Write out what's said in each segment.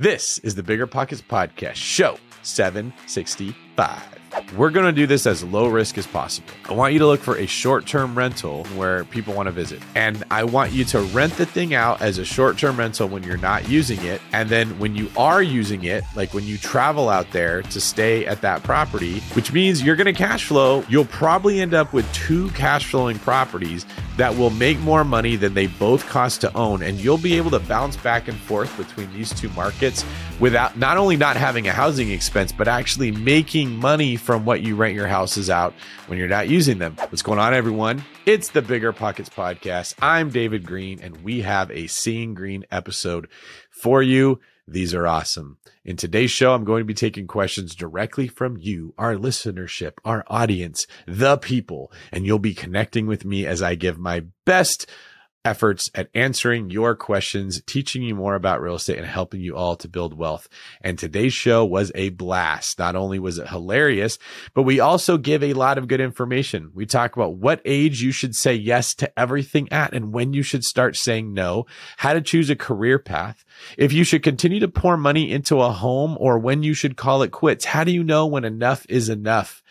This is the Bigger Pockets Podcast, show 765. We're going to do this as low risk as possible. I want you to look for a short term rental where people want to visit. And I want you to rent the thing out as a short term rental when you're not using it. And then when you are using it, like when you travel out there to stay at that property, which means you're going to cash flow, you'll probably end up with two cash flowing properties that will make more money than they both cost to own. And you'll be able to bounce back and forth between these two markets without not only not having a housing expense, but actually making money from what you rent your houses out when you're not using them. What's going on, everyone? It's the Bigger Pockets Podcast. I'm David Greene, and we have a Seeing Greene episode for you. These are awesome. In today's show, I'm going to be taking questions directly from you, our listenership, our audience, the people, and you'll be connecting with me as I give my best efforts at answering your questions, teaching you more about real estate and helping you all to build wealth. And today's show was a blast. Not only was it hilarious, but we also give a lot of good information. We talk about what age you should say yes to everything at and when you should start saying no, how to choose a career path, if you should continue to pour money into a home or when you should call it quits. How do you know when enough is enough?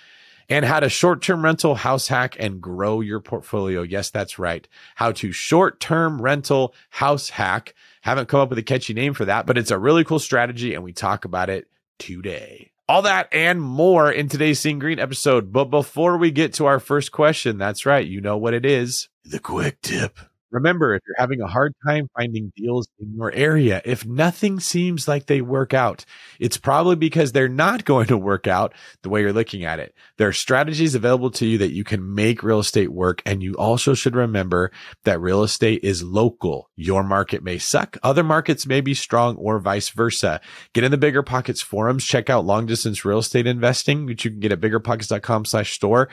And how to short term rental house hack and grow your portfolio. Yes, that's right. How to short term rental house hack. Haven't come up with a catchy name for that, but it's a really cool strategy and we talk about it today. All that and more in today's Seeing Greene episode. But before we get to our first question, that's right. You know what it is the quick tip. Remember, if you're having a hard time finding deals in your area, if nothing seems like they work out, it's probably because they're not going to work out the way you're looking at it. There are strategies available to you that you can make real estate work. And you also should remember that real estate is local. Your market may suck. Other markets may be strong or vice versa. Get in the bigger pockets forums. Check out long distance real estate investing, which you can get at biggerpockets.com slash store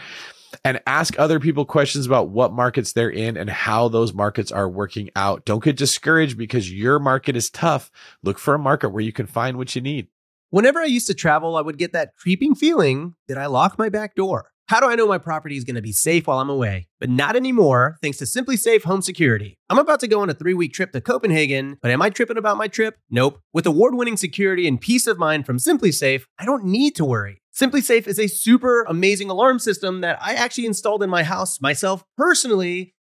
and ask other people questions about what markets they're in and how those markets are working out. Don't get discouraged because your market is tough. Look for a market where you can find what you need. Whenever I used to travel, I would get that creeping feeling that I locked my back door. How do I know my property is going to be safe while I'm away? But not anymore, thanks to SimpliSafe Home Security. I'm about to go on a three week trip to Copenhagen, but am I tripping about my trip? Nope. With award winning security and peace of mind from SimpliSafe, I don't need to worry. SimpliSafe is a super amazing alarm system that I actually installed in my house myself personally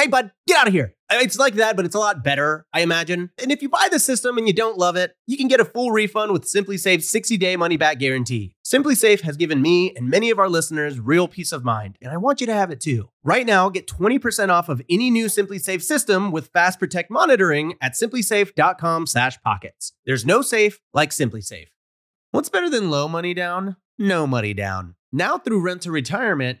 hey, bud, get out of here. It's like that, but it's a lot better, I imagine. And if you buy the system and you don't love it, you can get a full refund with SimpliSafe's 60 day money back guarantee. SimpliSafe has given me and many of our listeners real peace of mind, and I want you to have it too. Right now, get 20% off of any new SimpliSafe system with Fast Protect monitoring at simplisafe.com/pockets. There's no safe like SimpliSafe. What's better than low money down? No money down. Now through Rent to Retirement,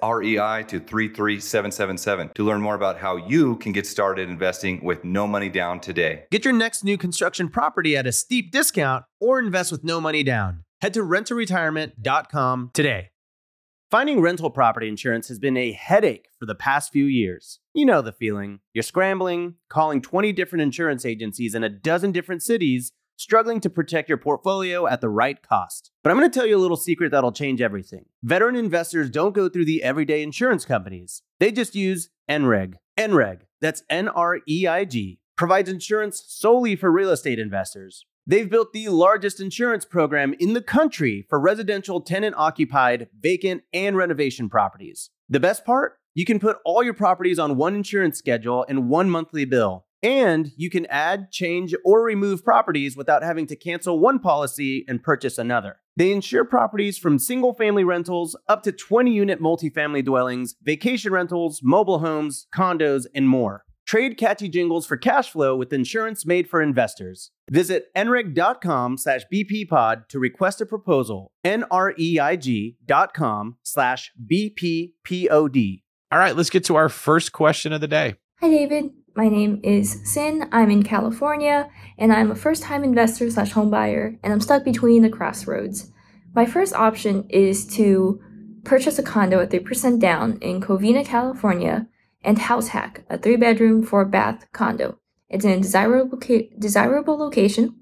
REI to 33777 to learn more about how you can get started investing with no money down today. Get your next new construction property at a steep discount or invest with no money down. Head to renttoretirement.com today. Finding rental property insurance has been a headache for the past few years. You know the feeling. You're scrambling, calling 20 different insurance agencies in a dozen different cities, struggling to protect your portfolio at the right cost. But I'm going to tell you a little secret that'll change everything. Veteran investors don't go through the everyday insurance companies, they just use NREIG. NREIG, that's N R E I G, provides insurance solely for real estate investors. They've built the largest insurance program in the country for residential tenant occupied, vacant, and renovation properties. The best part? You can put all your properties on one insurance schedule and one monthly bill. And you can add, change, or remove properties without having to cancel one policy and purchase another. They insure properties from single family rentals up to 20 unit multifamily dwellings, vacation rentals, mobile homes, condos, and more. Trade catchy jingles for cash flow with insurance made for investors. Visit nreig.com slash bppod to request a proposal. N-R-E-I-G dot com slash bppod. All right, let's get to our first question of the day. Hi, David. My name is Sin. I'm in California, and I'm a first-time investor slash homebuyer, and I'm stuck between the crossroads. My first option is to purchase a condo at 3% down in Covina, California, and House Hack, a three-bedroom, four-bath condo. It's in a desirable, desirable location,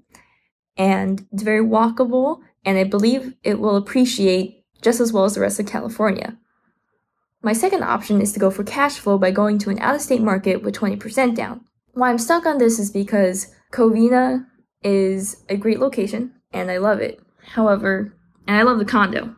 and it's very walkable, and I believe it will appreciate just as well as the rest of California. My second option is to go for cash flow by going to an out of state market with 20% down. Why I'm stuck on this is because Covina is a great location and I love it. However, and I love the condo.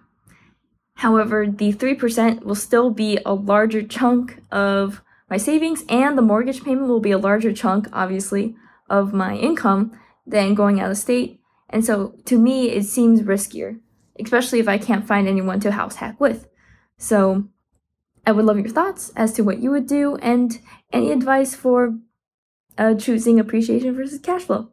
However, the 3% will still be a larger chunk of my savings and the mortgage payment will be a larger chunk, obviously, of my income than going out of state. And so to me, it seems riskier, especially if I can't find anyone to house hack with. So I would love your thoughts as to what you would do and any advice for uh, choosing appreciation versus cash flow.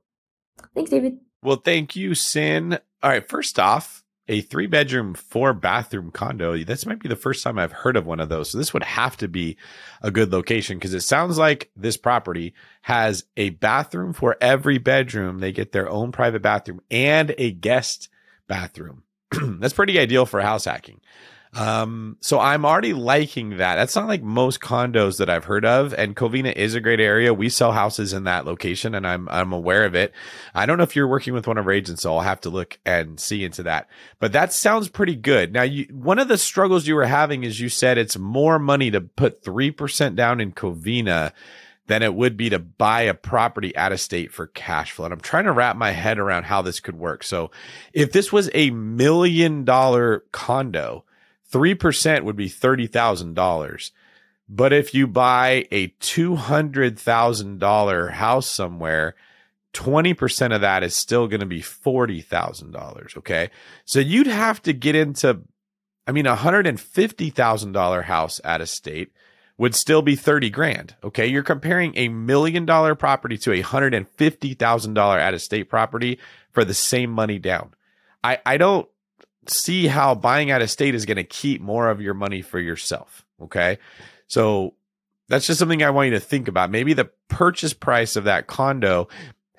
Thanks, David. Well, thank you, Sin. All right, first off, a three bedroom, four bathroom condo. This might be the first time I've heard of one of those. So this would have to be a good location because it sounds like this property has a bathroom for every bedroom. They get their own private bathroom and a guest bathroom. That's pretty ideal for house hacking. Um, so I'm already liking that. That's not like most condos that I've heard of. And Covina is a great area. We sell houses in that location and I'm, I'm aware of it. I don't know if you're working with one of our agents, so I'll have to look and see into that. But that sounds pretty good. Now, you, one of the struggles you were having is you said it's more money to put 3% down in Covina than it would be to buy a property out of state for cash flow. And I'm trying to wrap my head around how this could work. So if this was a million dollar condo, 3% would be $30,000. But if you buy a $200,000 house somewhere, 20% of that is still going to be $40,000. Okay. So you'd have to get into, I mean, a $150,000 house out of state would still be 30 grand. Okay. You're comparing a million dollar property to a $150,000 out of state property for the same money down. I, I don't, see how buying out of state is going to keep more of your money for yourself. Okay. So that's just something I want you to think about. Maybe the purchase price of that condo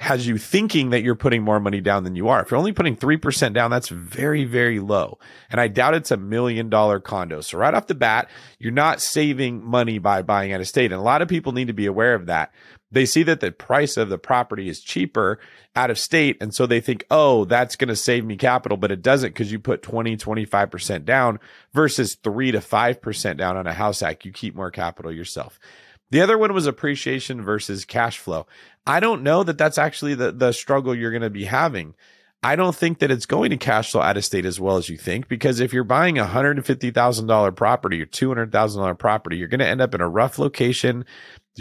has you thinking that you're putting more money down than you are. If you're only putting 3% down, that's very, very low. And I doubt it's a million dollar condo. So right off the bat, you're not saving money by buying out of state. And a lot of people need to be aware of that they see that the price of the property is cheaper out of state. And so they think, oh, that's going to save me capital, but it doesn't because you put 20, 25% down versus three to 5% down on a house hack. You keep more capital yourself. The other one was appreciation versus cash flow. I don't know that that's actually the, the struggle you're going to be having. I don't think that it's going to cash flow out of state as well as you think, because if you're buying a $150,000 property or $200,000 property, you're going to end up in a rough location.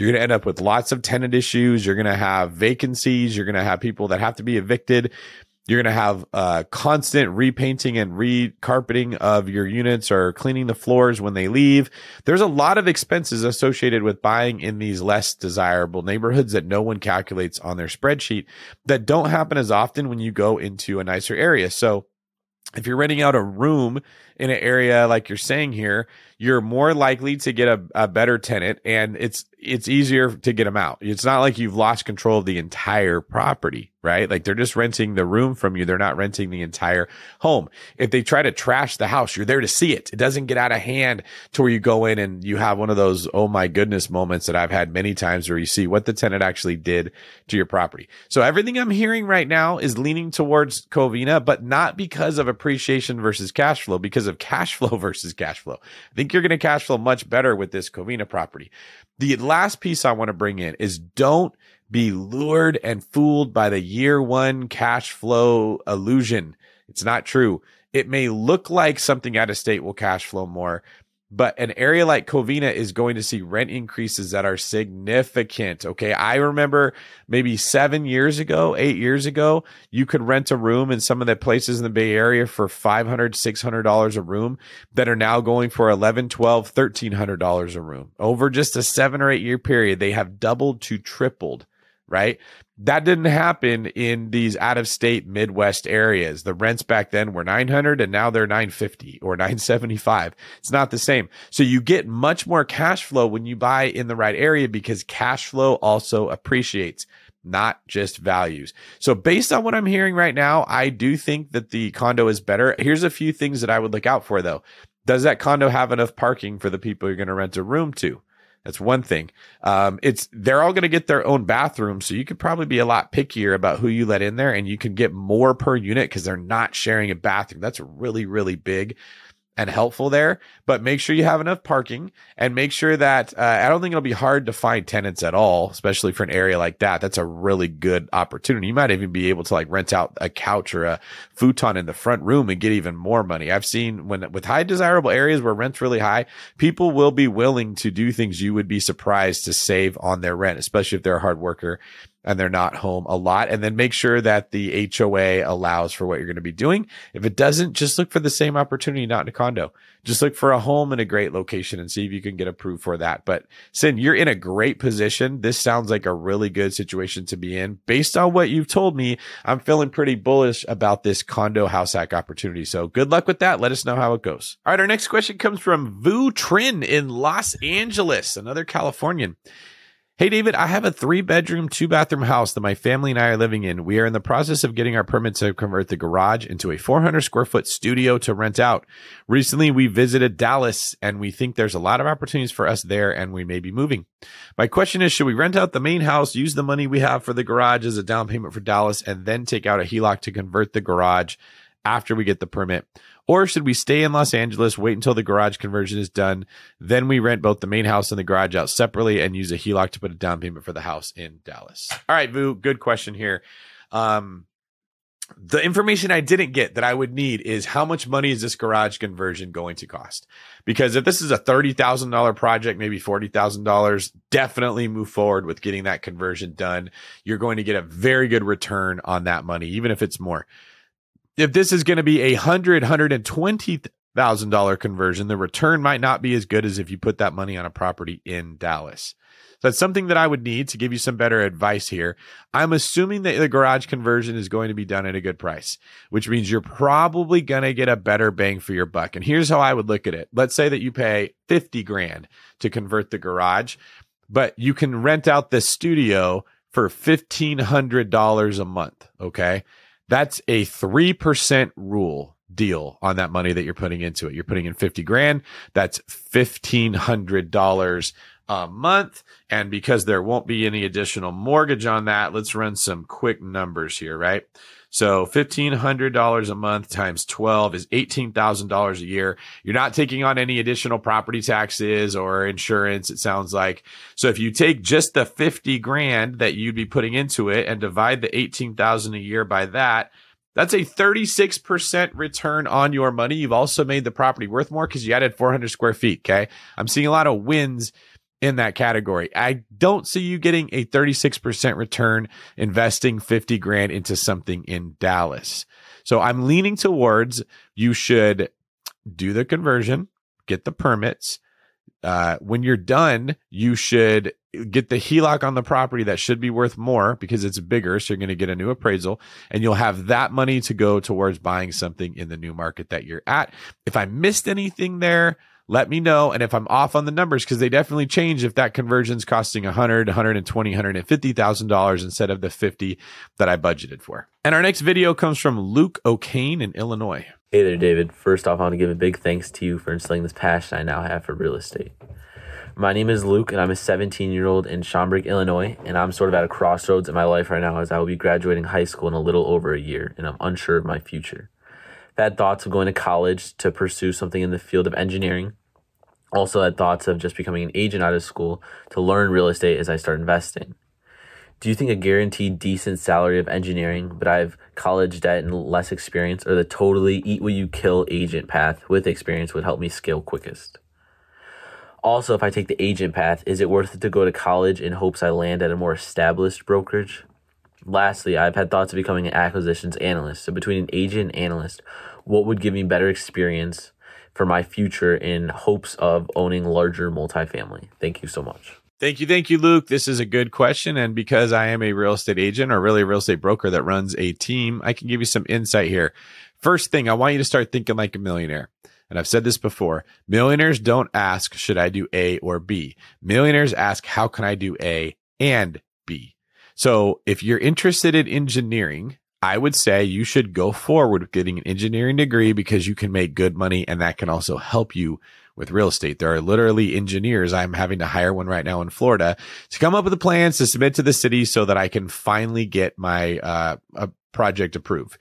You're going to end up with lots of tenant issues. You're going to have vacancies. You're going to have people that have to be evicted. You're going to have uh, constant repainting and recarpeting of your units or cleaning the floors when they leave. There's a lot of expenses associated with buying in these less desirable neighborhoods that no one calculates on their spreadsheet that don't happen as often when you go into a nicer area. So if you're renting out a room in an area like you're saying here, you're more likely to get a, a better tenant and it's it's easier to get them out. It's not like you've lost control of the entire property, right? Like they're just renting the room from you. They're not renting the entire home. If they try to trash the house, you're there to see it. It doesn't get out of hand to where you go in and you have one of those, oh my goodness moments that I've had many times where you see what the tenant actually did to your property. So everything I'm hearing right now is leaning towards Covina, but not because of appreciation versus cash flow, because of cash flow versus cash flow. I think you're going to cash flow much better with this Covina property. The last piece I want to bring in is don't be lured and fooled by the year one cash flow illusion. It's not true. It may look like something out of state will cash flow more, but an area like Covina is going to see rent increases that are significant. Okay. I remember maybe seven years ago, eight years ago, you could rent a room in some of the places in the Bay Area for $500, $600 a room that are now going for $11, $12, $1,300 a room. Over just a seven or eight year period, they have doubled to tripled right? That didn't happen in these out of state Midwest areas. The rents back then were 900 and now they're 950 or 975. It's not the same. So you get much more cash flow when you buy in the right area because cash flow also appreciates not just values. So based on what I'm hearing right now, I do think that the condo is better. Here's a few things that I would look out for though. Does that condo have enough parking for the people you're going to rent a room to? That's one thing. Um, it's they're all going to get their own bathroom, so you could probably be a lot pickier about who you let in there, and you can get more per unit because they're not sharing a bathroom. That's really really big and helpful there, but make sure you have enough parking and make sure that uh, I don't think it'll be hard to find tenants at all, especially for an area like that. That's a really good opportunity. You might even be able to like rent out a couch or a futon in the front room and get even more money. I've seen when with high desirable areas where rent's really high, people will be willing to do things you would be surprised to save on their rent, especially if they're a hard worker and they're not home a lot. And then make sure that the HOA allows for what you're going to be doing. If it doesn't, just look for the same opportunity, not in a condo. Just look for a home in a great location and see if you can get approved for that. But Sin, you're in a great position. This sounds like a really good situation to be in. Based on what you've told me, I'm feeling pretty bullish about this condo house hack opportunity. So good luck with that. Let us know how it goes. All right. Our next question comes from Vu Trin in Los Angeles, another Californian. Hey, David, I have a three bedroom, two bathroom house that my family and I are living in. We are in the process of getting our permit to convert the garage into a 400 square foot studio to rent out. Recently, we visited Dallas and we think there's a lot of opportunities for us there and we may be moving. My question is, should we rent out the main house, use the money we have for the garage as a down payment for Dallas and then take out a HELOC to convert the garage after we get the permit? Or should we stay in Los Angeles, wait until the garage conversion is done, then we rent both the main house and the garage out separately and use a HELOC to put a down payment for the house in Dallas? All right, Vu, good question here. Um, the information I didn't get that I would need is how much money is this garage conversion going to cost? Because if this is a $30,000 project, maybe $40,000, definitely move forward with getting that conversion done. You're going to get a very good return on that money, even if it's more if this is going to be a hundred, hundred and twenty thousand dollar conversion, the return might not be as good as if you put that money on a property in Dallas. So that's something that I would need to give you some better advice here. I'm assuming that the garage conversion is going to be done at a good price, which means you're probably going to get a better bang for your buck. And here's how I would look at it. Let's say that you pay 50 grand to convert the garage, but you can rent out the studio for $1,500 a month. Okay. That's a 3% rule deal on that money that you're putting into it. You're putting in 50 grand. That's $1,500 a month. And because there won't be any additional mortgage on that, let's run some quick numbers here, right? So $1,500 a month times 12 is $18,000 a year. You're not taking on any additional property taxes or insurance, it sounds like. So if you take just the 50 grand that you'd be putting into it and divide the 18,000 a year by that, that's a 36% return on your money. You've also made the property worth more because you added 400 square feet. Okay. I'm seeing a lot of wins in that category. I don't see you getting a 36% return investing 50 grand into something in Dallas. So I'm leaning towards you should do the conversion, get the permits. Uh, when you're done, you should get the HELOC on the property that should be worth more because it's bigger. So you're going to get a new appraisal and you'll have that money to go towards buying something in the new market that you're at. If I missed anything there, let me know. And if I'm off on the numbers, because they definitely change if that conversion's costing 100, 120, 150,000 dollars instead of the 50 that I budgeted for. And our next video comes from Luke O'Kane in Illinois. Hey there, David. First off, I want to give a big thanks to you for instilling this passion I now have for real estate. My name is Luke, and I'm a 17 year old in Schaumburg, Illinois, and I'm sort of at a crossroads in my life right now as I will be graduating high school in a little over a year, and I'm unsure of my future. I've had thoughts of going to college to pursue something in the field of engineering, also had thoughts of just becoming an agent out of school to learn real estate as I start investing. Do you think a guaranteed decent salary of engineering, but I have college debt and less experience, or the totally eat what you kill agent path with experience would help me scale quickest? Also, if I take the agent path, is it worth it to go to college in hopes I land at a more established brokerage? Lastly, I've had thoughts of becoming an acquisitions analyst. So, between an agent and analyst, what would give me better experience for my future in hopes of owning larger multifamily? Thank you so much. Thank you. Thank you, Luke. This is a good question. And because I am a real estate agent or really a real estate broker that runs a team, I can give you some insight here. First thing, I want you to start thinking like a millionaire. And I've said this before millionaires don't ask, should I do A or B? Millionaires ask, how can I do A and B? So if you're interested in engineering, I would say you should go forward with getting an engineering degree because you can make good money and that can also help you with real estate. There are literally engineers. I'm having to hire one right now in Florida to come up with the plans to submit to the city so that I can finally get my uh, project approved.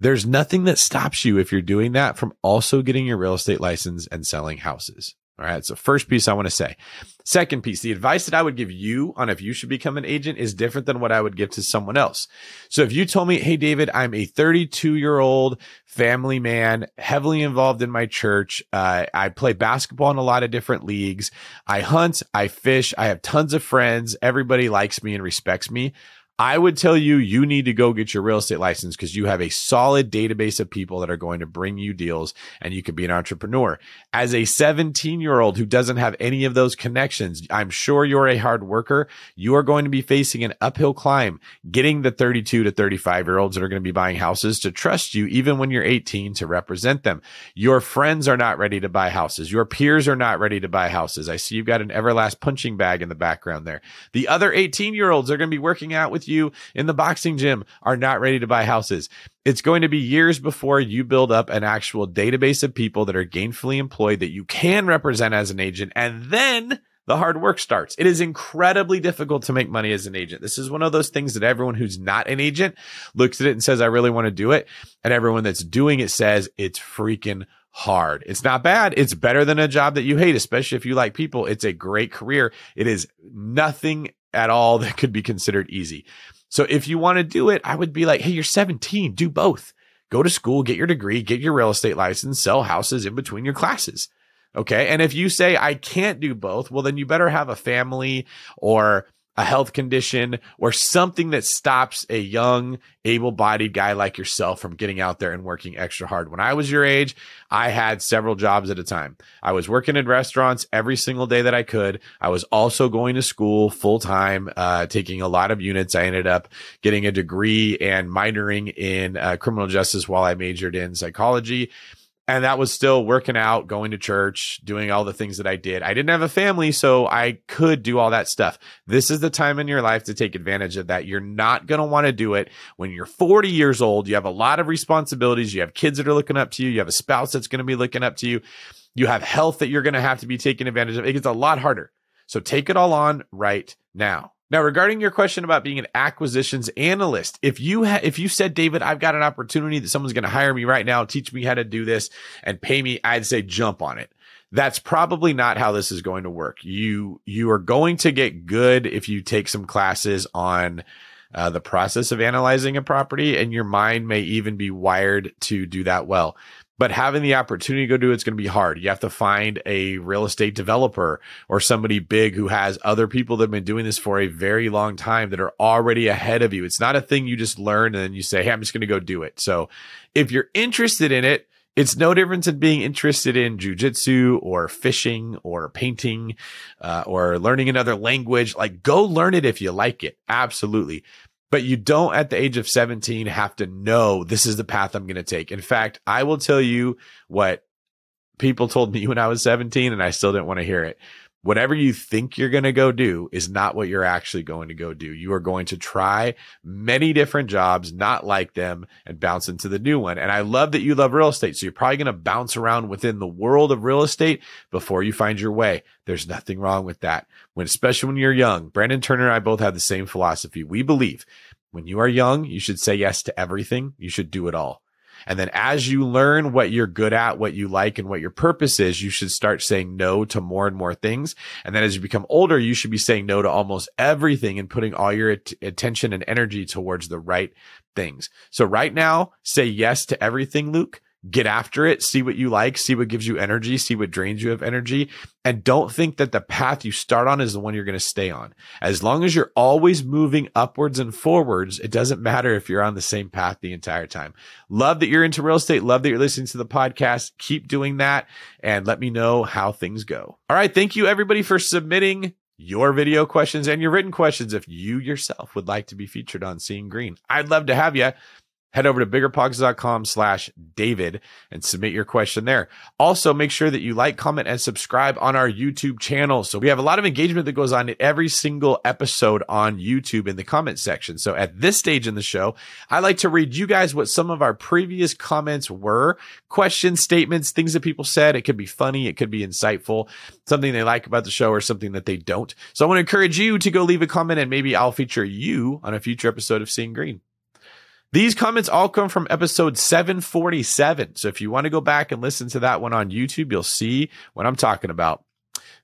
There's nothing that stops you if you're doing that from also getting your real estate license and selling houses. All right. So first piece I want to say. Second piece, the advice that I would give you on if you should become an agent is different than what I would give to someone else. So if you told me, Hey, David, I'm a 32 year old family man, heavily involved in my church. Uh, I play basketball in a lot of different leagues. I hunt, I fish, I have tons of friends. Everybody likes me and respects me. I would tell you, you need to go get your real estate license because you have a solid database of people that are going to bring you deals and you can be an entrepreneur. As a 17 year old who doesn't have any of those connections, I'm sure you're a hard worker. You are going to be facing an uphill climb getting the 32 to 35 year olds that are going to be buying houses to trust you, even when you're 18 to represent them. Your friends are not ready to buy houses. Your peers are not ready to buy houses. I see you've got an Everlast punching bag in the background there. The other 18 year olds are going to be working out with you in the boxing gym are not ready to buy houses. It's going to be years before you build up an actual database of people that are gainfully employed that you can represent as an agent. And then the hard work starts. It is incredibly difficult to make money as an agent. This is one of those things that everyone who's not an agent looks at it and says, I really want to do it. And everyone that's doing it says it's freaking hard. It's not bad. It's better than a job that you hate, especially if you like people. It's a great career. It is nothing at all that could be considered easy. So if you want to do it, I would be like, Hey, you're 17, do both. Go to school, get your degree, get your real estate license, sell houses in between your classes. Okay. And if you say, I can't do both, well, then you better have a family or a health condition or something that stops a young, able bodied guy like yourself from getting out there and working extra hard. When I was your age, I had several jobs at a time. I was working in restaurants every single day that I could. I was also going to school full time, uh, taking a lot of units. I ended up getting a degree and minoring in uh, criminal justice while I majored in psychology and that was still working out, going to church, doing all the things that I did. I didn't have a family, so I could do all that stuff. This is the time in your life to take advantage of that. You're not going to want to do it when you're 40 years old. You have a lot of responsibilities. You have kids that are looking up to you. You have a spouse that's going to be looking up to you. You have health that you're going to have to be taking advantage of. It gets a lot harder. So take it all on right now. Now, regarding your question about being an acquisitions analyst, if you ha- if you said, David, I've got an opportunity that someone's going to hire me right now, teach me how to do this, and pay me, I'd say jump on it. That's probably not how this is going to work. You you are going to get good if you take some classes on uh, the process of analyzing a property, and your mind may even be wired to do that well but having the opportunity to go do it's going to be hard. You have to find a real estate developer or somebody big who has other people that have been doing this for a very long time that are already ahead of you. It's not a thing you just learn and then you say, Hey, I'm just going to go do it. So if you're interested in it, it's no difference in being interested in jujitsu or fishing or painting uh, or learning another language. Like, go learn it if you like it. Absolutely. But you don't at the age of 17 have to know this is the path I'm going to take. In fact, I will tell you what people told me when I was 17 and I still didn't want to hear it. Whatever you think you're going to go do is not what you're actually going to go do. You are going to try many different jobs, not like them and bounce into the new one. And I love that you love real estate. So you're probably going to bounce around within the world of real estate before you find your way. There's nothing wrong with that. When, especially when you're young, Brandon Turner and I both have the same philosophy. We believe when you are young, you should say yes to everything. You should do it all. And then as you learn what you're good at, what you like and what your purpose is, you should start saying no to more and more things. And then as you become older, you should be saying no to almost everything and putting all your at- attention and energy towards the right things. So right now, say yes to everything, Luke get after it, see what you like, see what gives you energy, see what drains you of energy. And don't think that the path you start on is the one you're going to stay on. As long as you're always moving upwards and forwards, it doesn't matter if you're on the same path the entire time. Love that you're into real estate. Love that you're listening to the podcast. Keep doing that and let me know how things go. All right. Thank you everybody for submitting your video questions and your written questions if you yourself would like to be featured on Seeing Greene. I'd love to have you head over to biggerpockets.com slash David and submit your question there. Also, make sure that you like, comment, and subscribe on our YouTube channel. So we have a lot of engagement that goes on in every single episode on YouTube in the comment section. So at this stage in the show, I like to read you guys what some of our previous comments were, questions, statements, things that people said. It could be funny. It could be insightful, something they like about the show or something that they don't. So I want to encourage you to go leave a comment and maybe I'll feature you on a future episode of Seeing Greene. These comments all come from episode 747. So if you want to go back and listen to that one on YouTube, you'll see what I'm talking about.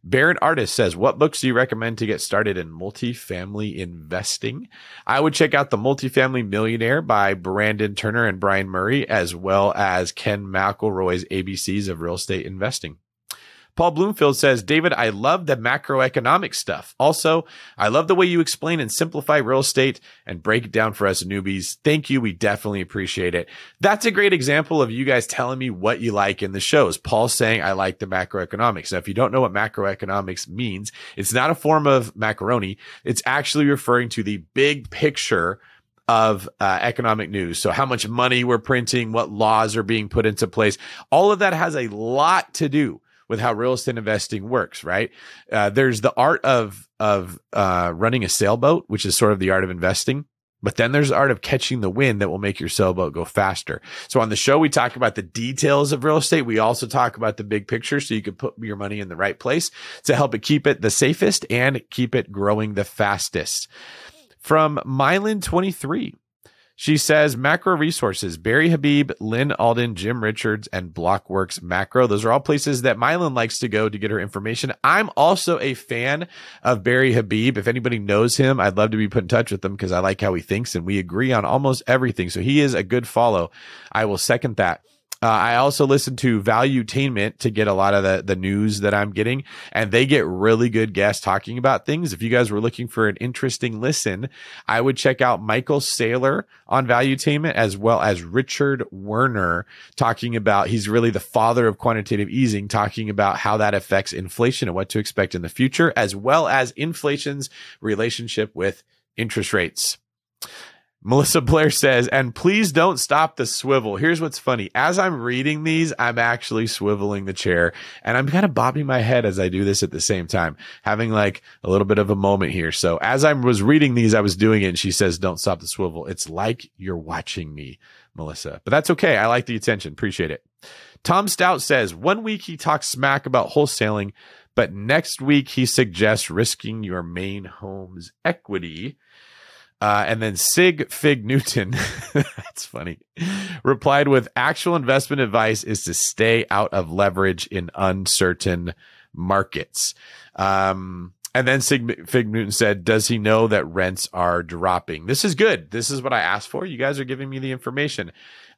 Baron Artist says, What books do you recommend to get started in multifamily investing? I would check out The Multifamily Millionaire by Brandon Turner and Brian Murray, as well as Ken McElroy's ABCs of Real Estate Investing. Paul Bloomfield says, David, I love the macroeconomic stuff. Also, I love the way you explain and simplify real estate and break it down for us newbies. Thank you. We definitely appreciate it. That's a great example of you guys telling me what you like in the shows. Paul saying, I like the macroeconomics. Now, if you don't know what macroeconomics means, it's not a form of macaroni. It's actually referring to the big picture of uh, economic news. So how much money we're printing, what laws are being put into place. All of that has a lot to do with how real estate investing works, right? Uh, there's the art of of uh, running a sailboat, which is sort of the art of investing. But then there's the art of catching the wind that will make your sailboat go faster. So on the show, we talk about the details of real estate. We also talk about the big picture so you can put your money in the right place to help it keep it the safest and keep it growing the fastest. From Mylan 23, she says macro resources, Barry Habib, Lyn Alden, Jim Rickards, and Blockworks Macro. Those are all places that Mylan likes to go to get her information. I'm also a fan of Barry Habib. If anybody knows him, I'd love to be put in touch with him because I like how he thinks and we agree on almost everything. So he is a good follow. I will second that. Uh, I also listen to Valuetainment to get a lot of the, the news that I'm getting, and they get really good guests talking about things. If you guys were looking for an interesting listen, I would check out Michael Saylor on Valuetainment as well as Richard Werner talking about, he's really the father of quantitative easing, talking about how that affects inflation and what to expect in the future, as well as inflation's relationship with interest rates. Melissa Blair says, and please don't stop the swivel. Here's what's funny. As I'm reading these, I'm actually swiveling the chair and I'm kind of bobbing my head as I do this at the same time, having like a little bit of a moment here. So as I was reading these, I was doing it and she says, don't stop the swivel. It's like you're watching me, Melissa, but that's okay. I like the attention. Appreciate it. Tom Stout says, one week he talks smack about wholesaling, but next week he suggests risking your main home's equity uh, and then Sig Fig Newton, that's funny, replied with actual investment advice is to stay out of leverage in uncertain markets. Um, and then Sig Fig Newton said, Does he know that rents are dropping? This is good. This is what I asked for. You guys are giving me the information.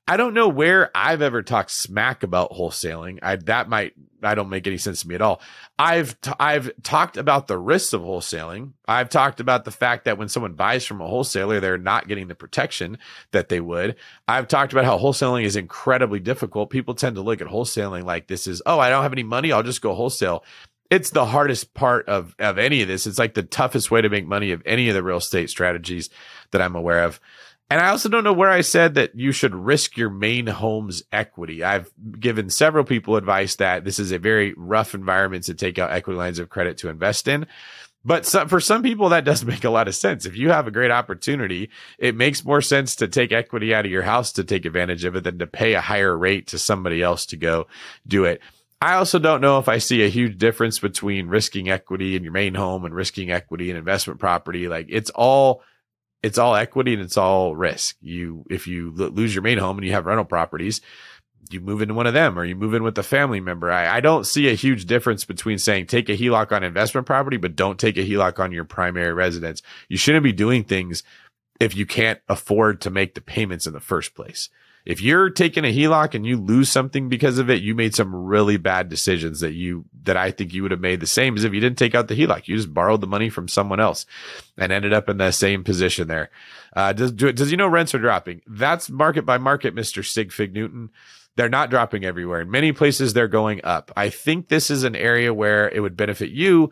I don't know where I've ever talked smack about wholesaling. I that might I don't make any sense to me at all. I've t- I've talked about the risks of wholesaling. I've talked about the fact that when someone buys from a wholesaler, they're not getting the protection that they would. I've talked about how wholesaling is incredibly difficult. People tend to look at wholesaling like this is, oh, I don't have any money, I'll just go wholesale. It's the hardest part of of any of this. It's like the toughest way to make money of any of the real estate strategies that I'm aware of. And I also don't know where I said that you should risk your main home's equity. I've given several people advice that this is a very rough environment to take out equity lines of credit to invest in. But some, for some people, that does make a lot of sense. If you have a great opportunity, it makes more sense to take equity out of your house to take advantage of it than to pay a higher rate to somebody else to go do it. I also don't know if I see a huge difference between risking equity in your main home and risking equity in investment property. Like it's all it's all equity and it's all risk. You if you lo- lose your main home and you have rental properties, you move into one of them or you move in with a family member. I, I don't see a huge difference between saying take a HELOC on investment property, but don't take a HELOC on your primary residence. You shouldn't be doing things if you can't afford to make the payments in the first place. If you're taking a HELOC and you lose something because of it, you made some really bad decisions that you, that I think you would have made the same as if you didn't take out the HELOC. You just borrowed the money from someone else and ended up in the same position there. Uh, does, does you know rents are dropping? That's market by market, Mr. Sig Fig Newton. They're not dropping everywhere. In many places, they're going up. I think this is an area where it would benefit you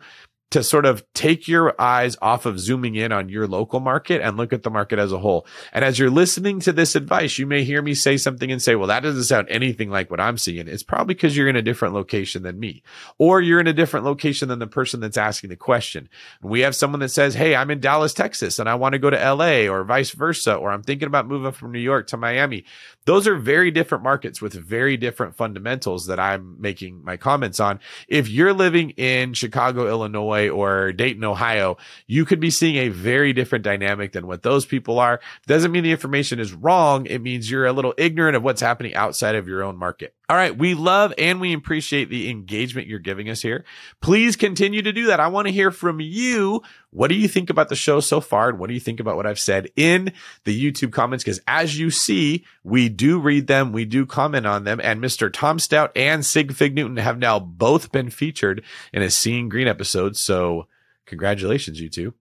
to sort of take your eyes off of zooming in on your local market and look at the market as a whole. And as you're listening to this advice, you may hear me say something and say, well, that doesn't sound anything like what I'm seeing. It's probably because you're in a different location than me, or you're in a different location than the person that's asking the question. We have someone that says, Hey, I'm in Dallas, Texas, and I want to go to LA or vice versa, or I'm thinking about moving from New York to Miami. Those are very different markets with very different fundamentals that I'm making my comments on. If you're living in Chicago, Illinois, Illinois or Dayton, Ohio, you could be seeing a very different dynamic than what those people are. Doesn't mean the information is wrong. It means you're a little ignorant of what's happening outside of your own market. All right. We love and we appreciate the engagement you're giving us here. Please continue to do that. I want to hear from you. What do you think about the show so far? And what do you think about what I've said in the YouTube comments? Because as you see, we do read them. We do comment on them. And Mr. Tom Stout and Sig Fig Newton have now both been featured in a Seeing Greene episode. So congratulations, you two.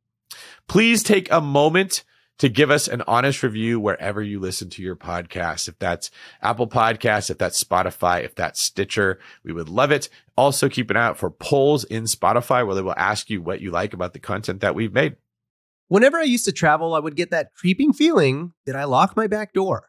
Please take a moment to give us an honest review wherever you listen to your podcast. If that's Apple Podcasts, if that's Spotify, if that's Stitcher, we would love it. Also keep an eye out for polls in Spotify where they will ask you what you like about the content that we've made. Whenever I used to travel, I would get that creeping feeling that I locked my back door.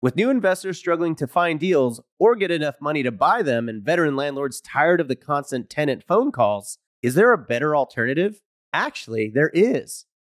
With new investors struggling to find deals or get enough money to buy them and veteran landlords tired of the constant tenant phone calls, is there a better alternative? Actually, there is.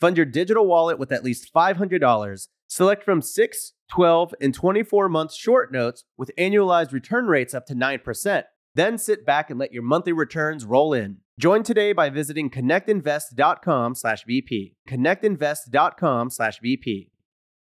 Fund your digital wallet with at least $500. Select from 6, 12, and 24 month short notes with annualized return rates up to 9%. Then sit back and let your monthly returns roll in. Join today by visiting connectinvest.com/bp. connectinvest.com/bp.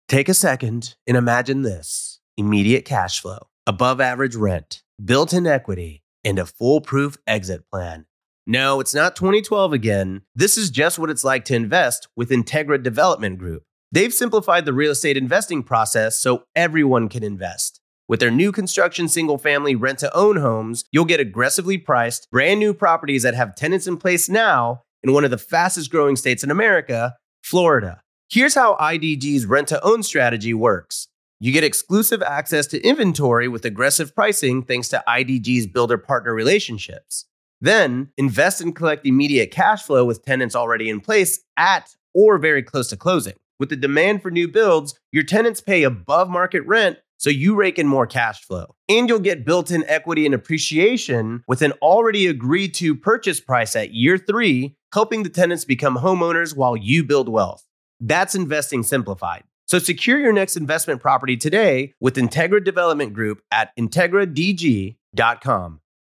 Take a second and imagine this. Immediate cash flow, above average rent, built-in equity, and a foolproof exit plan. No, it's not 2012 again. This is just what it's like to invest with Integra Development Group. They've simplified the real estate investing process so everyone can invest. With their new construction single family rent to own homes, you'll get aggressively priced, brand new properties that have tenants in place now in one of the fastest growing states in America, Florida. Here's how IDG's rent to own strategy works. You get exclusive access to inventory with aggressive pricing thanks to IDG's builder partner relationships. Then invest and collect immediate cash flow with tenants already in place at or very close to closing. With the demand for new builds, your tenants pay above market rent so you rake in more cash flow. And you'll get built in equity and appreciation with an already agreed to purchase price at year three, helping the tenants become homeowners while you build wealth. That's investing simplified. So secure your next investment property today with Integra Development Group at IntegraDG.com.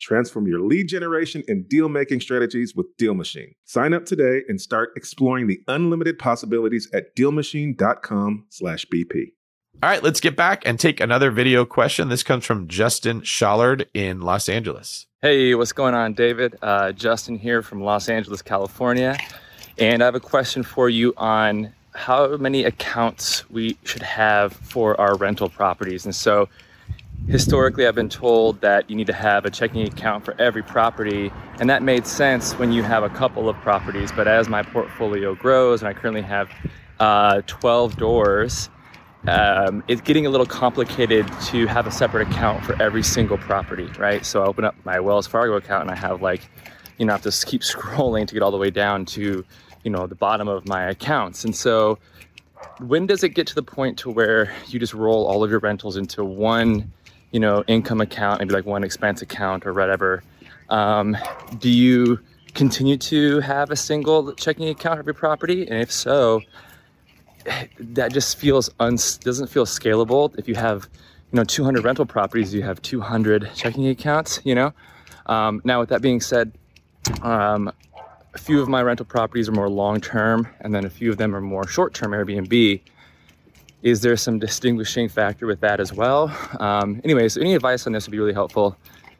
Transform your lead generation and deal making strategies with DealMachine. Sign up today and start exploring the unlimited possibilities at dealmachine.com/bp. All right, let's get back and take another video question. This comes from Justin Schallard in Los Angeles. Hey, what's going on, David? Uh, Justin here from Los Angeles, California. And I have a question for you on how many accounts we should have for our rental properties. And so, historically I've been told that you need to have a checking account for every property, and that made sense when you have a couple of properties. But as my portfolio grows, and I currently have uh, 12 doors, um, it's getting a little complicated to have a separate account for every single property, right? So I open up my Wells Fargo account and I have like, you know, I have to keep scrolling to get all the way down to, you know, the bottom of my accounts. And so when does it get to the point to where you just roll all of your rentals into one you know, income account, maybe like one expense account or whatever. Um, do you continue to have a single checking account for every property? And if so, that just feels doesn't feel scalable. If you have, you know, 200 rental properties, you have 200 checking accounts. You know. Um, now, with that being said, um, a few of my rental properties are more long term, and then a few of them are more short term Airbnb is there some distinguishing factor with that as well? Um, anyways, any advice on this would be really helpful.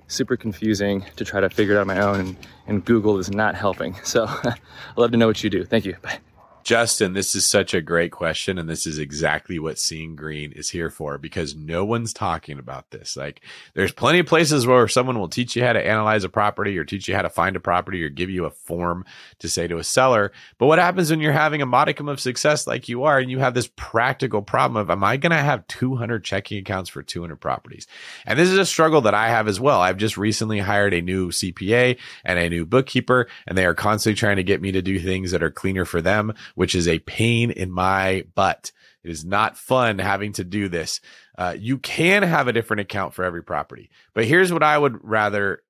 Super confusing to try to figure it out on my own, and, and Google is not helping. So I'd love to know what you do. Thank you. Bye. Justin, this is such a great question. And this is exactly what Seeing Greene is here for because no one's talking about this. Like, there's plenty of places where someone will teach you how to analyze a property or teach you how to find a property or give you a form to say to a seller. But what happens when you're having a modicum of success like you are and you have this practical problem of, am I going to have 200 checking accounts for 200 properties? And this is a struggle that I have as well. I've just recently hired a new CPA and a new bookkeeper, and they are constantly trying to get me to do things that are cleaner for them which is a pain in my butt. It is not fun having to do this. Uh, you can have a different account for every property, but here's what I would rather.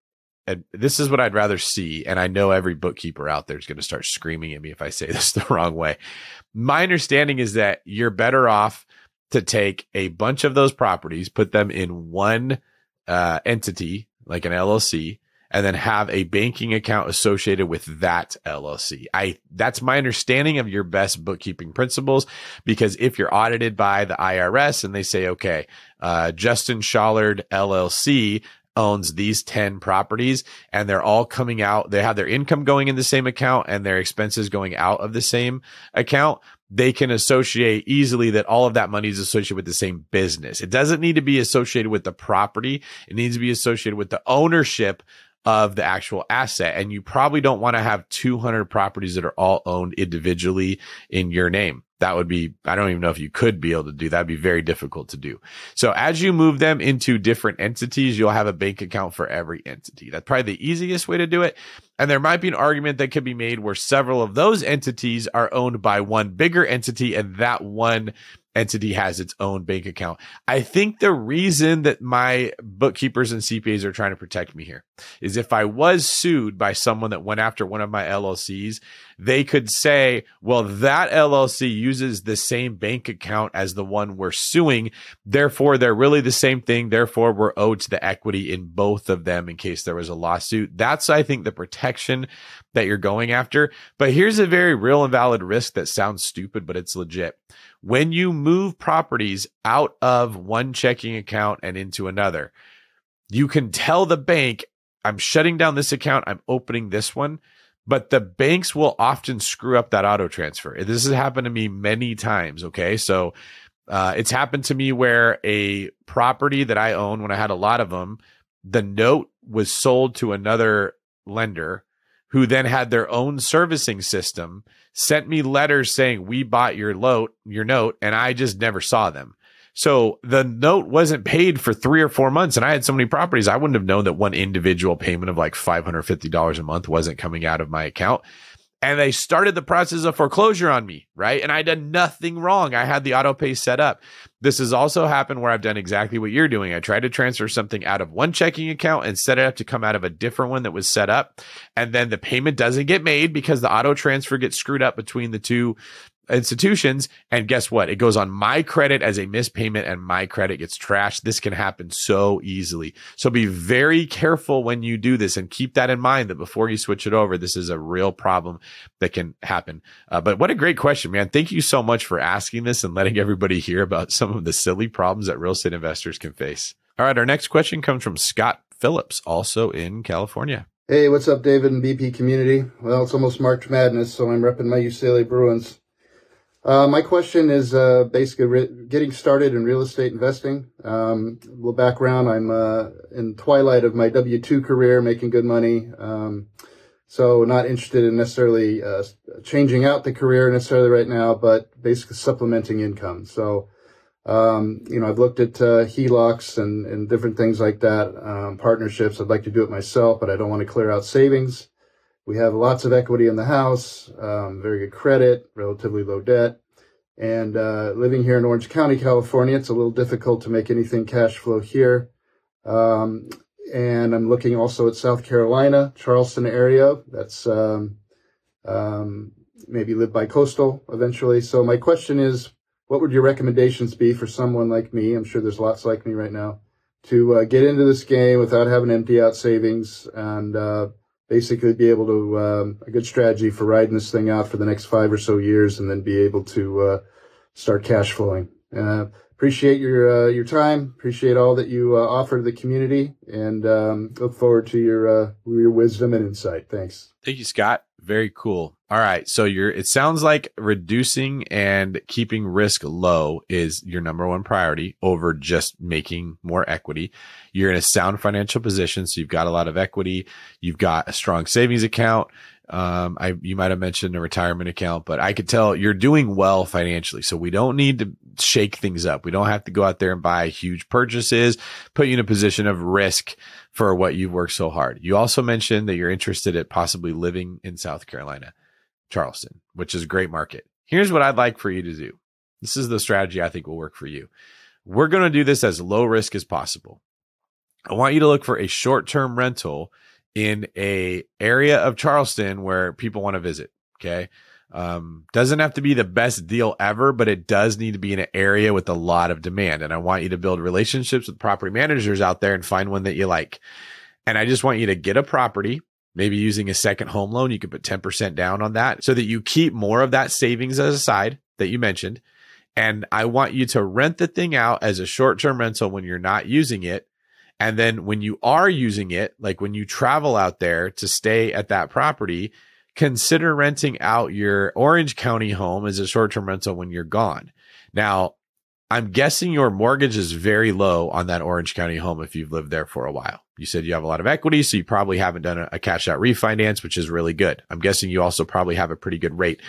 And this is what I'd rather see. And I know every bookkeeper out there is going to start screaming at me if I say this the wrong way. My understanding is that you're better off to take a bunch of those properties, put them in one uh, entity, like an LLC, and then have a banking account associated with that LLC. I that's my understanding of your best bookkeeping principles because if you're audited by the IRS and they say, okay, uh, Justin Schallard LLC owns these 10 properties and they're all coming out. They have their income going in the same account and their expenses going out of the same account. They can associate easily that all of that money is associated with the same business. It doesn't need to be associated with the property. It needs to be associated with the ownership of the actual asset. And you probably don't want to have 200 properties that are all owned individually in your name. That would be, I don't even know if you could be able to do that. would be very difficult to do. So as you move them into different entities, you'll have a bank account for every entity. That's probably the easiest way to do it. And there might be an argument that could be made where several of those entities are owned by one bigger entity and that one entity has its own bank account. I think the reason that my bookkeepers and CPAs are trying to protect me here is if I was sued by someone that went after one of my LLCs, they could say, well, that LLC uses the same bank account as the one we're suing. Therefore, they're really the same thing. Therefore, we're owed to the equity in both of them in case there was a lawsuit. That's, I think, the protection that you're going after. But here's a very real and valid risk that sounds stupid, but it's legit. When you move properties out of one checking account and into another, you can tell the bank, I'm shutting down this account, I'm opening this one but the banks will often screw up that auto transfer. This has happened to me many times. Okay. So uh, it's happened to me where a property that I own, when I had a lot of them, the note was sold to another lender who then had their own servicing system, sent me letters saying, We bought your note, your note, and I just never saw them. So the note wasn't paid for three or four months. And I had so many properties, I wouldn't have known that one individual payment of like $550 a month wasn't coming out of my account. And they started the process of foreclosure on me, right? And I did nothing wrong. I had the auto pay set up. This has also happened where I've done exactly what you're doing. I tried to transfer something out of one checking account and set it up to come out of a different one that was set up. And then the payment doesn't get made because the auto transfer gets screwed up between the two institutions. And guess what? It goes on my credit as a missed payment and my credit gets trashed. This can happen so easily. So be very careful when you do this and keep that in mind that before you switch it over, this is a real problem that can happen. Uh, but what a great question, man. Thank you so much for asking this and letting everybody hear about some of the silly problems that real estate investors can face. All right. Our next question comes from Scott Phillips, also in California. Hey, what's up, David and BP community? Well, it's almost March Madness, so I'm repping my UCLA Bruins. Uh, my question is uh, basically re- getting started in real estate investing. Um, a little background: I'm uh, in twilight of my W two career, making good money. Um, so not interested in necessarily uh, changing out the career necessarily right now, but basically supplementing income. So, um, you know, I've looked at uh, HELOCs and, and different things like that, um, partnerships. I'd like to do it myself, but I don't want to clear out savings. We have lots of equity in the house, um, very good credit, relatively low debt. And uh, living here in Orange County, California, it's a little difficult to make anything cash flow here. Um, and I'm looking also at South Carolina, Charleston area. That's um, um, maybe live by coastal eventually. So my question is, what would your recommendations be for someone like me? I'm sure there's lots like me right now to uh, get into this game without having empty out savings and uh, basically be able to um, a good strategy for riding this thing out for the next five or so years, and then be able to uh, start cash flowing. Uh, appreciate your uh, your time. Appreciate all that you uh, offer to the community, and um, look forward to your uh, your wisdom and insight. Thanks. Thank you, Scott. Very cool. All right. So you're, it sounds like reducing and keeping risk low is your number one priority over just making more equity. You're in a sound financial position. So you've got a lot of equity. You've got a strong savings account. Um, I, you might have mentioned a retirement account, but I could tell you're doing well financially. So we don't need to shake things up. We don't have to go out there and buy huge purchases, put you in a position of risk for what you've worked so hard. You also mentioned that you're interested at possibly living in South Carolina, Charleston, which is a great market. Here's what I'd like for you to do. This is the strategy I think will work for you. We're going to do this as low risk as possible. I want you to look for a short-term rental in a area of Charleston where people want to visit. Okay. Um, doesn't have to be the best deal ever, but it does need to be in an area with a lot of demand. And I want you to build relationships with property managers out there and find one that you like. And I just want you to get a property, maybe using a second home loan. You could put 10% down on that so that you keep more of that savings aside that you mentioned. And I want you to rent the thing out as a short term rental when you're not using it. And then when you are using it, like when you travel out there to stay at that property, consider renting out your Orange County home as a short term rental when you're gone. Now, I'm guessing your mortgage is very low on that Orange County home if you've lived there for a while. You said you have a lot of equity, so you probably haven't done a, a cash out refinance, which is really good. I'm guessing you also probably have a pretty good rate,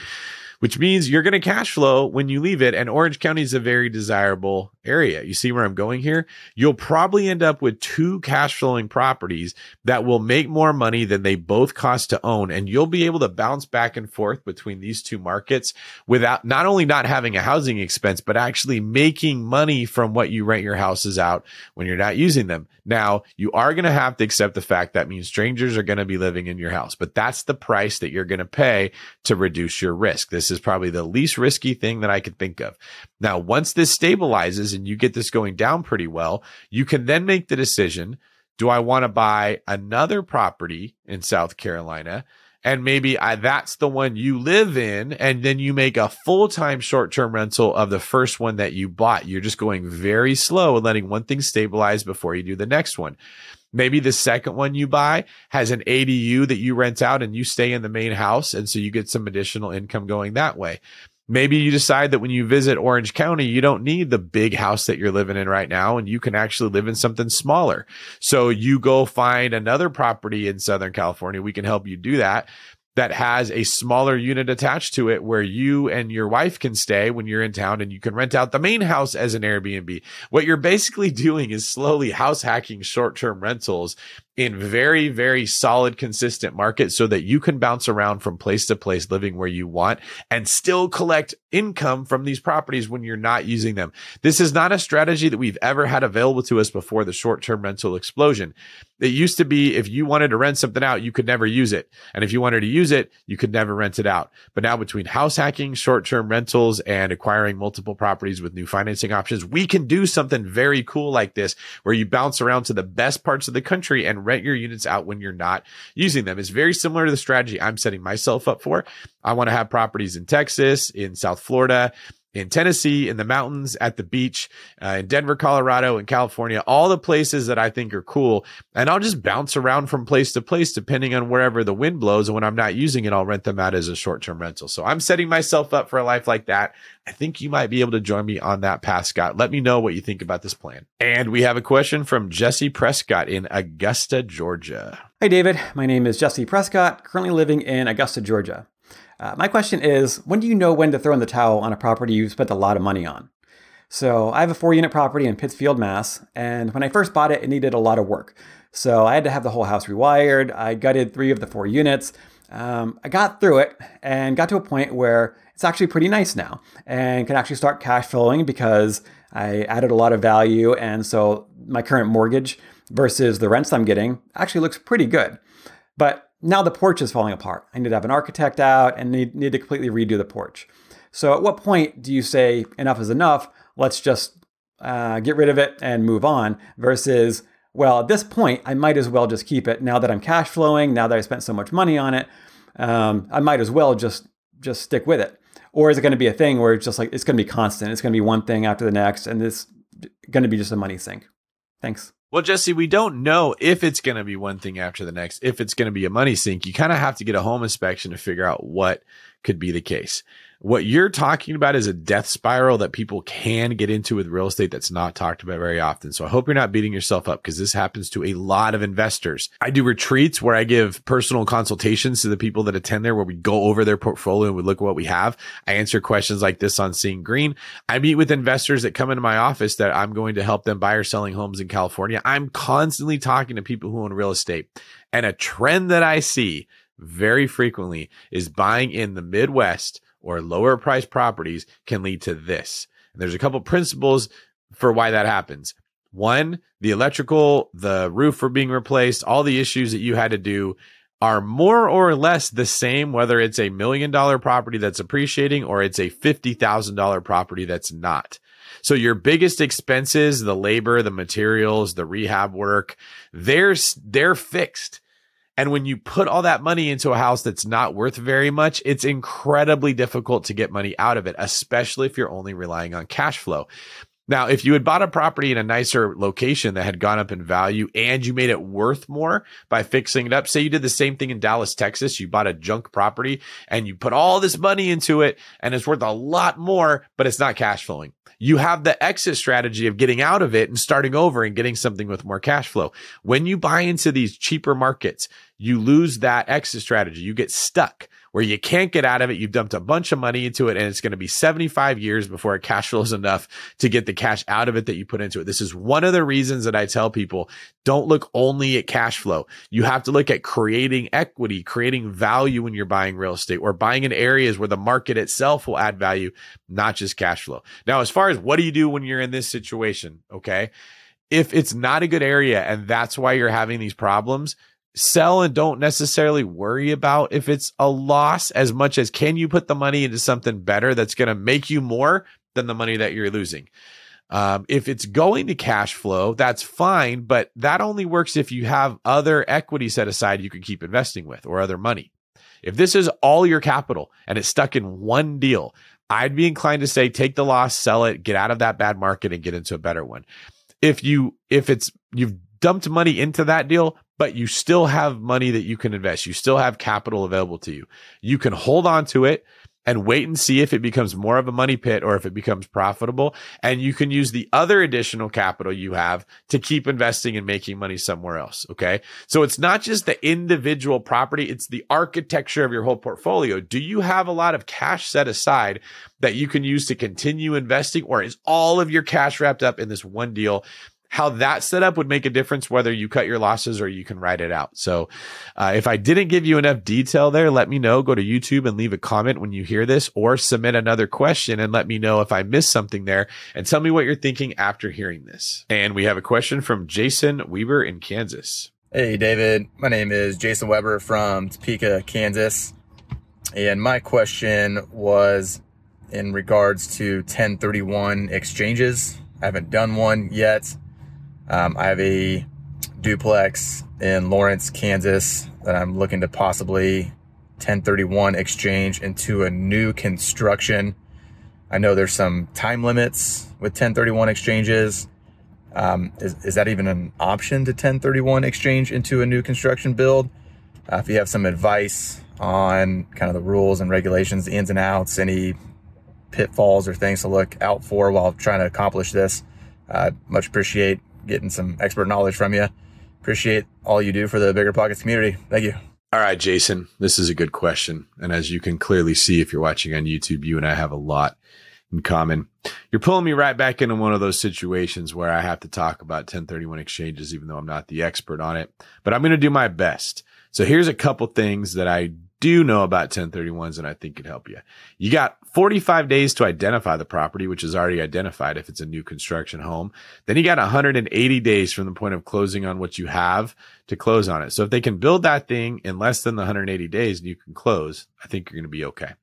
which means you're going to cash flow when you leave it. And Orange County is a very desirable area. You see where I'm going here? You'll probably end up with two cash flowing properties that will make more money than they both cost to own. And you'll be able to bounce back and forth between these two markets without not only not having a housing expense, but actually making money from what you rent your houses out when you're not using them. Now, you are going to have to accept the fact that means strangers are going to be living in your house, but that's the price that you're going to pay to reduce your risk. This is probably the least risky thing that I could think of. Now, once this stabilizes and you get this going down pretty well, you can then make the decision. Do I want to buy another property in South Carolina? and maybe I, that's the one you live in and then you make a full-time short-term rental of the first one that you bought you're just going very slow and letting one thing stabilize before you do the next one maybe the second one you buy has an ADU that you rent out and you stay in the main house and so you get some additional income going that way Maybe you decide that when you visit Orange County, you don't need the big house that you're living in right now and you can actually live in something smaller. So you go find another property in Southern California. We can help you do that that has a smaller unit attached to it where you and your wife can stay when you're in town and you can rent out the main house as an Airbnb. What you're basically doing is slowly house hacking short term rentals in very, very solid, consistent markets so that you can bounce around from place to place, living where you want and still collect income from these properties when you're not using them. This is not a strategy that we've ever had available to us before the short term rental explosion. It used to be if you wanted to rent something out, you could never use it. And if you wanted to use it, you could never rent it out. But now between house hacking, short term rentals and acquiring multiple properties with new financing options, we can do something very cool like this where you bounce around to the best parts of the country and rent your units out when you're not using them. It's very similar to the strategy I'm setting myself up for. I want to have properties in Texas, in South Florida, in Tennessee, in the mountains, at the beach, uh, in Denver, Colorado, in California, all the places that I think are cool. And I'll just bounce around from place to place depending on wherever the wind blows. And when I'm not using it, I'll rent them out as a short term rental. So I'm setting myself up for a life like that. I think you might be able to join me on that path, Scott. Let me know what you think about this plan. And we have a question from Jesse Prescott in Augusta, Georgia. Hey, David. My name is Jesse Prescott, currently living in Augusta, Georgia. Uh, my question is when do you know when to throw in the towel on a property you've spent a lot of money on? So I have a four unit property in Pittsfield, Mass. And when I first bought it, it needed a lot of work. So I had to have the whole house rewired. I gutted three of the four units. Um, I got through it and got to a point where it's actually pretty nice now and can actually start cash flowing because I added a lot of value. And so my current mortgage versus the rents I'm getting actually looks pretty good. But now the porch is falling apart. I need to have an architect out and need, need to completely redo the porch. So at what point do you say enough is enough? Let's just uh, get rid of it and move on versus, well, at this point, I might as well just keep it now that I'm cash flowing, now that I spent so much money on it. Um, I might as well just just stick with it. Or is it going to be a thing where it's just like it's going to be constant? It's going to be one thing after the next, and it's going to be just a money sink. Thanks. Well, Jesse, we don't know if it's going to be one thing after the next, if it's going to be a money sink. You kind of have to get a home inspection to figure out what could be the case. What you're talking about is a death spiral that people can get into with real estate that's not talked about very often. So I hope you're not beating yourself up because this happens to a lot of investors. I do retreats where I give personal consultations to the people that attend there where we go over their portfolio and we look at what we have. I answer questions like this on Seeing Greene. I meet with investors that come into my office that I'm going to help them buy or selling homes in California. I'm constantly talking to people who own real estate. And a trend that I see very frequently is buying in the Midwest or lower price properties can lead to this. And there's a couple principles for why that happens. One, the electrical, the roof for being replaced, all the issues that you had to do are more or less the same, whether it's a million dollar property that's appreciating or it's a $50,000 property that's not. So your biggest expenses, the labor, the materials, the rehab work, they're, they're fixed. And when you put all that money into a house that's not worth very much, it's incredibly difficult to get money out of it, especially if you're only relying on cash flow. Now, if you had bought a property in a nicer location that had gone up in value and you made it worth more by fixing it up, say you did the same thing in Dallas, Texas, you bought a junk property and you put all this money into it and it's worth a lot more, but it's not cash flowing you have the exit strategy of getting out of it and starting over and getting something with more cash flow. When you buy into these cheaper markets, you lose that exit strategy. You get stuck where you can't get out of it. You've dumped a bunch of money into it and it's going to be 75 years before it cash flows enough to get the cash out of it that you put into it. This is one of the reasons that I tell people don't look only at cash flow. You have to look at creating equity, creating value when you're buying real estate or buying in areas where the market itself will add value, not just cash flow. Now, as far as what do you do when you're in this situation? Okay. If it's not a good area and that's why you're having these problems, sell and don't necessarily worry about if it's a loss as much as can you put the money into something better that's going to make you more than the money that you're losing. Um, if it's going to cash flow, that's fine, but that only works if you have other equity set aside you can keep investing with or other money. If this is all your capital and it's stuck in one deal, I'd be inclined to say take the loss, sell it, get out of that bad market and get into a better one. If you if it's you've dumped money into that deal, but you still have money that you can invest. You still have capital available to you. You can hold on to it and wait and see if it becomes more of a money pit or if it becomes profitable. And you can use the other additional capital you have to keep investing and making money somewhere else. Okay. So it's not just the individual property. It's the architecture of your whole portfolio. Do you have a lot of cash set aside that you can use to continue investing or is all of your cash wrapped up in this one deal how that setup would make a difference whether you cut your losses or you can ride it out. So, uh, if I didn't give you enough detail there, let me know. Go to YouTube and leave a comment when you hear this or submit another question and let me know if I missed something there and tell me what you're thinking after hearing this. And we have a question from Jason Weber in Kansas. Hey, David. My name is Jason Weber from Topeka, Kansas. And my question was in regards to 1031 exchanges. I haven't done one yet um, I have a duplex in Lawrence, Kansas that I'm looking to possibly 1031 exchange into a new construction. I know there's some time limits with 1031 exchanges. Um, is, is that even an option to 1031 exchange into a new construction build? Uh, if you have some advice on kind of the rules and regulations, the ins and outs, any pitfalls or things to look out for while trying to accomplish this, uh, much appreciate getting some expert knowledge from you. Appreciate all you do for the BiggerPockets community. Thank you. All right, Jason, this is a good question. And as you can clearly see, if you're watching on YouTube, you and I have a lot in common. You're pulling me right back into one of those situations where I have to talk about 1031 exchanges, even though I'm not the expert on it, but I'm going to do my best. So here's a couple things that I do know about 1031s and I think could help you. You got 45 days to identify the property, which is already identified if it's a new construction home. Then you got 180 days from the point of closing on what you have to close on it. So if they can build that thing in less than the 180 days and you can close, I think you're going to be okay.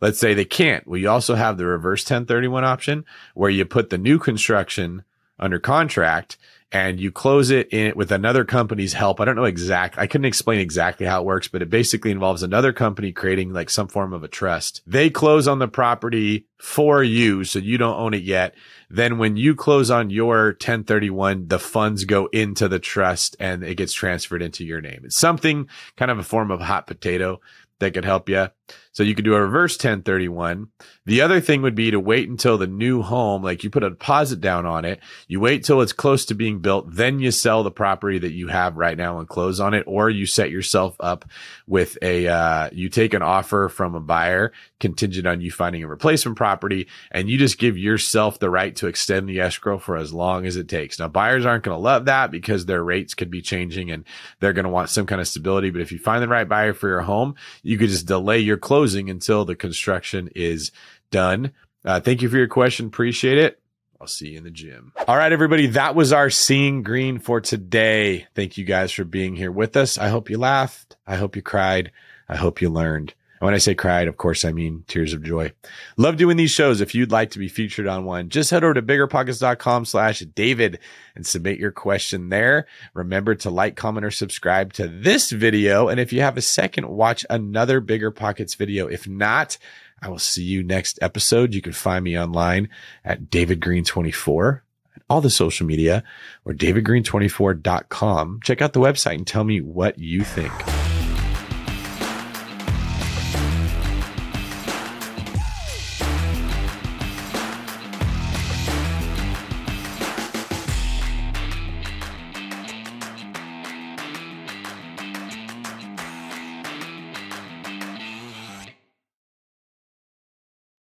Let's say they can't. Well, you also have the reverse 1031 option where you put the new construction under contract and you close it in with another company's help. I don't know exact. I couldn't explain exactly how it works, but it basically involves another company creating like some form of a trust. They close on the property for you. So you don't own it yet. Then when you close on your 1031, the funds go into the trust and it gets transferred into your name. It's something kind of a form of hot potato that could help you. So you could do a reverse 1031. The other thing would be to wait until the new home, like you put a deposit down on it, you wait till it's close to being built, then you sell the property that you have right now and close on it, or you set yourself up with a, uh, you take an offer from a buyer contingent on you finding a replacement property and you just give yourself the right to extend the escrow for as long as it takes. Now buyers aren't going to love that because their rates could be changing and they're going to want some kind of stability. But if you find the right buyer for your home, you could just delay your closing until the construction is done. Uh, thank you for your question. Appreciate it. I'll see you in the gym. All right, everybody. That was our Seeing Greene for today. Thank you guys for being here with us. I hope you laughed. I hope you cried. I hope you learned. And when I say cried, of course, I mean tears of joy. Love doing these shows. If you'd like to be featured on one, just head over to biggerpockets.com slash David and submit your question there. Remember to like, comment, or subscribe to this video. And if you have a second, watch another BiggerPockets video. If not, I will see you next episode. You can find me online at David Greene 24 all the social media or davidgreene24.com. Check out the website and tell me what you think.